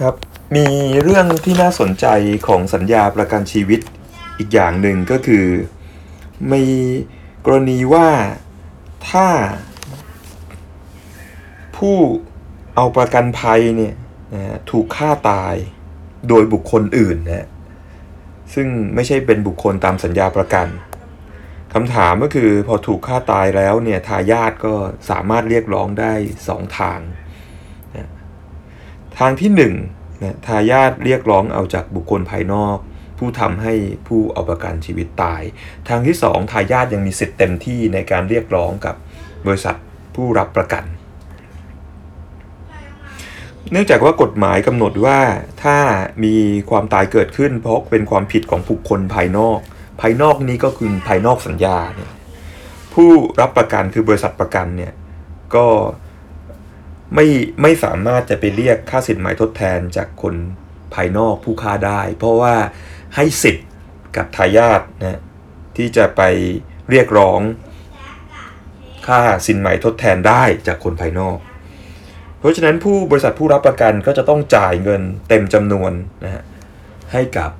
ครับมีเรื่องที่น่าสนใจของสัญญาประกันชีวิตอีกอย่างหนึ่งก็คือมีกรณีว่าถ้า ผู้เอาประกันภัยเนี่ยนะถูกฆ่าตายโดยบุคคลอื่นนะฮะซึ่งไม่ใช่เป็นบุคคลตามสัญญาประกันคำถามก็คือพอถูกฆ่าตายแล้วเนี่ยทายาทก็สามารถเรียกร้องได้สองทาง ทางที่หนึ่งนะทายาทเรียกร้องเอาจากบุคคลภายนอก ผู้ทำให้ผู้เอาประกันชีวิตตาย ทางที่สองทายาทยังมีสิทธิ์เต็มที่ในการเรียกร้องกับบริษัทผู้รับประกัน เนื่องจากว่ากฎหมายกำหนดว่าถ้ามีความตายเกิดขึ้น เพราะเป็นความผิดของบุคคลภายนอก ภายนอกนี้ก็คือภายนอกสัญญาเนี่ยผู้รับประกันคือบริษัทประกันเนี่ยก็ ไม่ไม่สามารถจะไปเรียกค่าสินไหมทดแทนจากคนภายนอกผู้ค้าได้ เพราะว่าให้สิทธิ์กับทายาทนะที่จะไปเรียกร้อง ค่าสินไหมทดแทนได้จากคนภายนอก เพราะฉะนั้นผู้บริษัทผู้รับประกันก็จะต้องจ่ายเงินเต็มจำนวนนะฮะให้กับ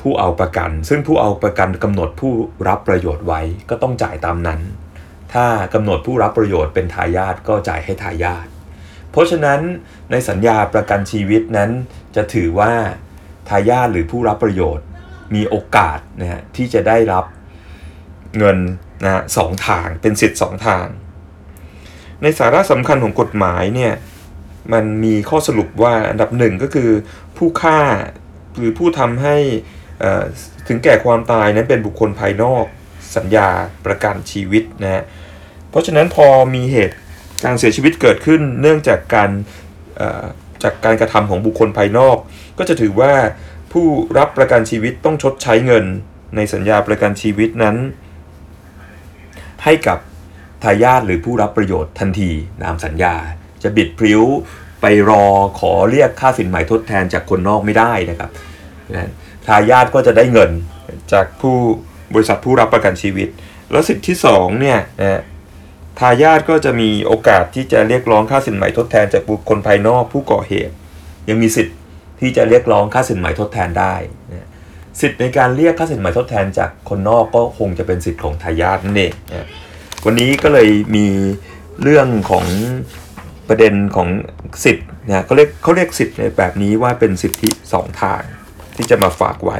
ผู้เอาประกัน ซึ่งผู้เอาประกันกำหนดผู้รับประโยชน์ไว้ก็ต้องจ่ายตามนั้น ถ้ากำหนดผู้รับประโยชน์เป็นทายาทก็จ่ายให้ทายาทเพราะฉะนั้นในสัญญาประกันชีวิตนั้นจะถือว่าทายาทหรือผู้รับประโยชน์มีโอกาสนะฮะที่จะได้รับเงินนะฮะสองทางเป็นสิทธิ์สองทาง ในสาระสำคัญของกฎหมายเนี่ยมันมีข้อสรุปว่าอันดับหนึ่งก็คือผู้ฆ่าหรือผู้ทำให้ถึงแก่ความตายนั้นเป็นบุคคลภายนอก สัญญาประกันชีวิตนะฮะเพราะฉะนั้นพอมีเหตุการเสียชีวิตเกิดขึ้นเนื่องจากการจากการกระทำของบุคคลภายนอก ก็จะถือว่าผู้รับประกันชีวิตต้องชดใช้เงินในสัญญาประกันชีวิตนั้น ให้กับทายาทหรือผู้รับประโยชน์ทันทีตามสัญญา จะบิดพริ้วไปรอขอเรียกค่าสินไหมทดแทนจากคนนอกไม่ได้นะครับทายาทก็จะได้เงินจากผู้ บริษัทผู้รับประกันชีวิต แล้วสิทธิที่สองเนี่ยนะฮะทายาทก็จะมีโอกาสที่จะเรียกร้องค่าสินไหมทดแทนจากบุคคลภายนอกผู้ก่อเหตุ ยังมีสิทธิ์ที่จะเรียกร้องค่าสินไหมทดแทนได้นะสิทธิ์ในการเรียกค่าสินไหมทดแทนจากคนนอกก็คงจะเป็นสิทธิ์ของทายาทนั่นเองนะวันนี้ก็เลยมีเรื่องของประเด็นของสิทธิ์นะเขาเรียกเขาเรียกสิทธิ์ในแบบนี้ว่าเป็นสิทธิสองทางที่จะมาฝากไว้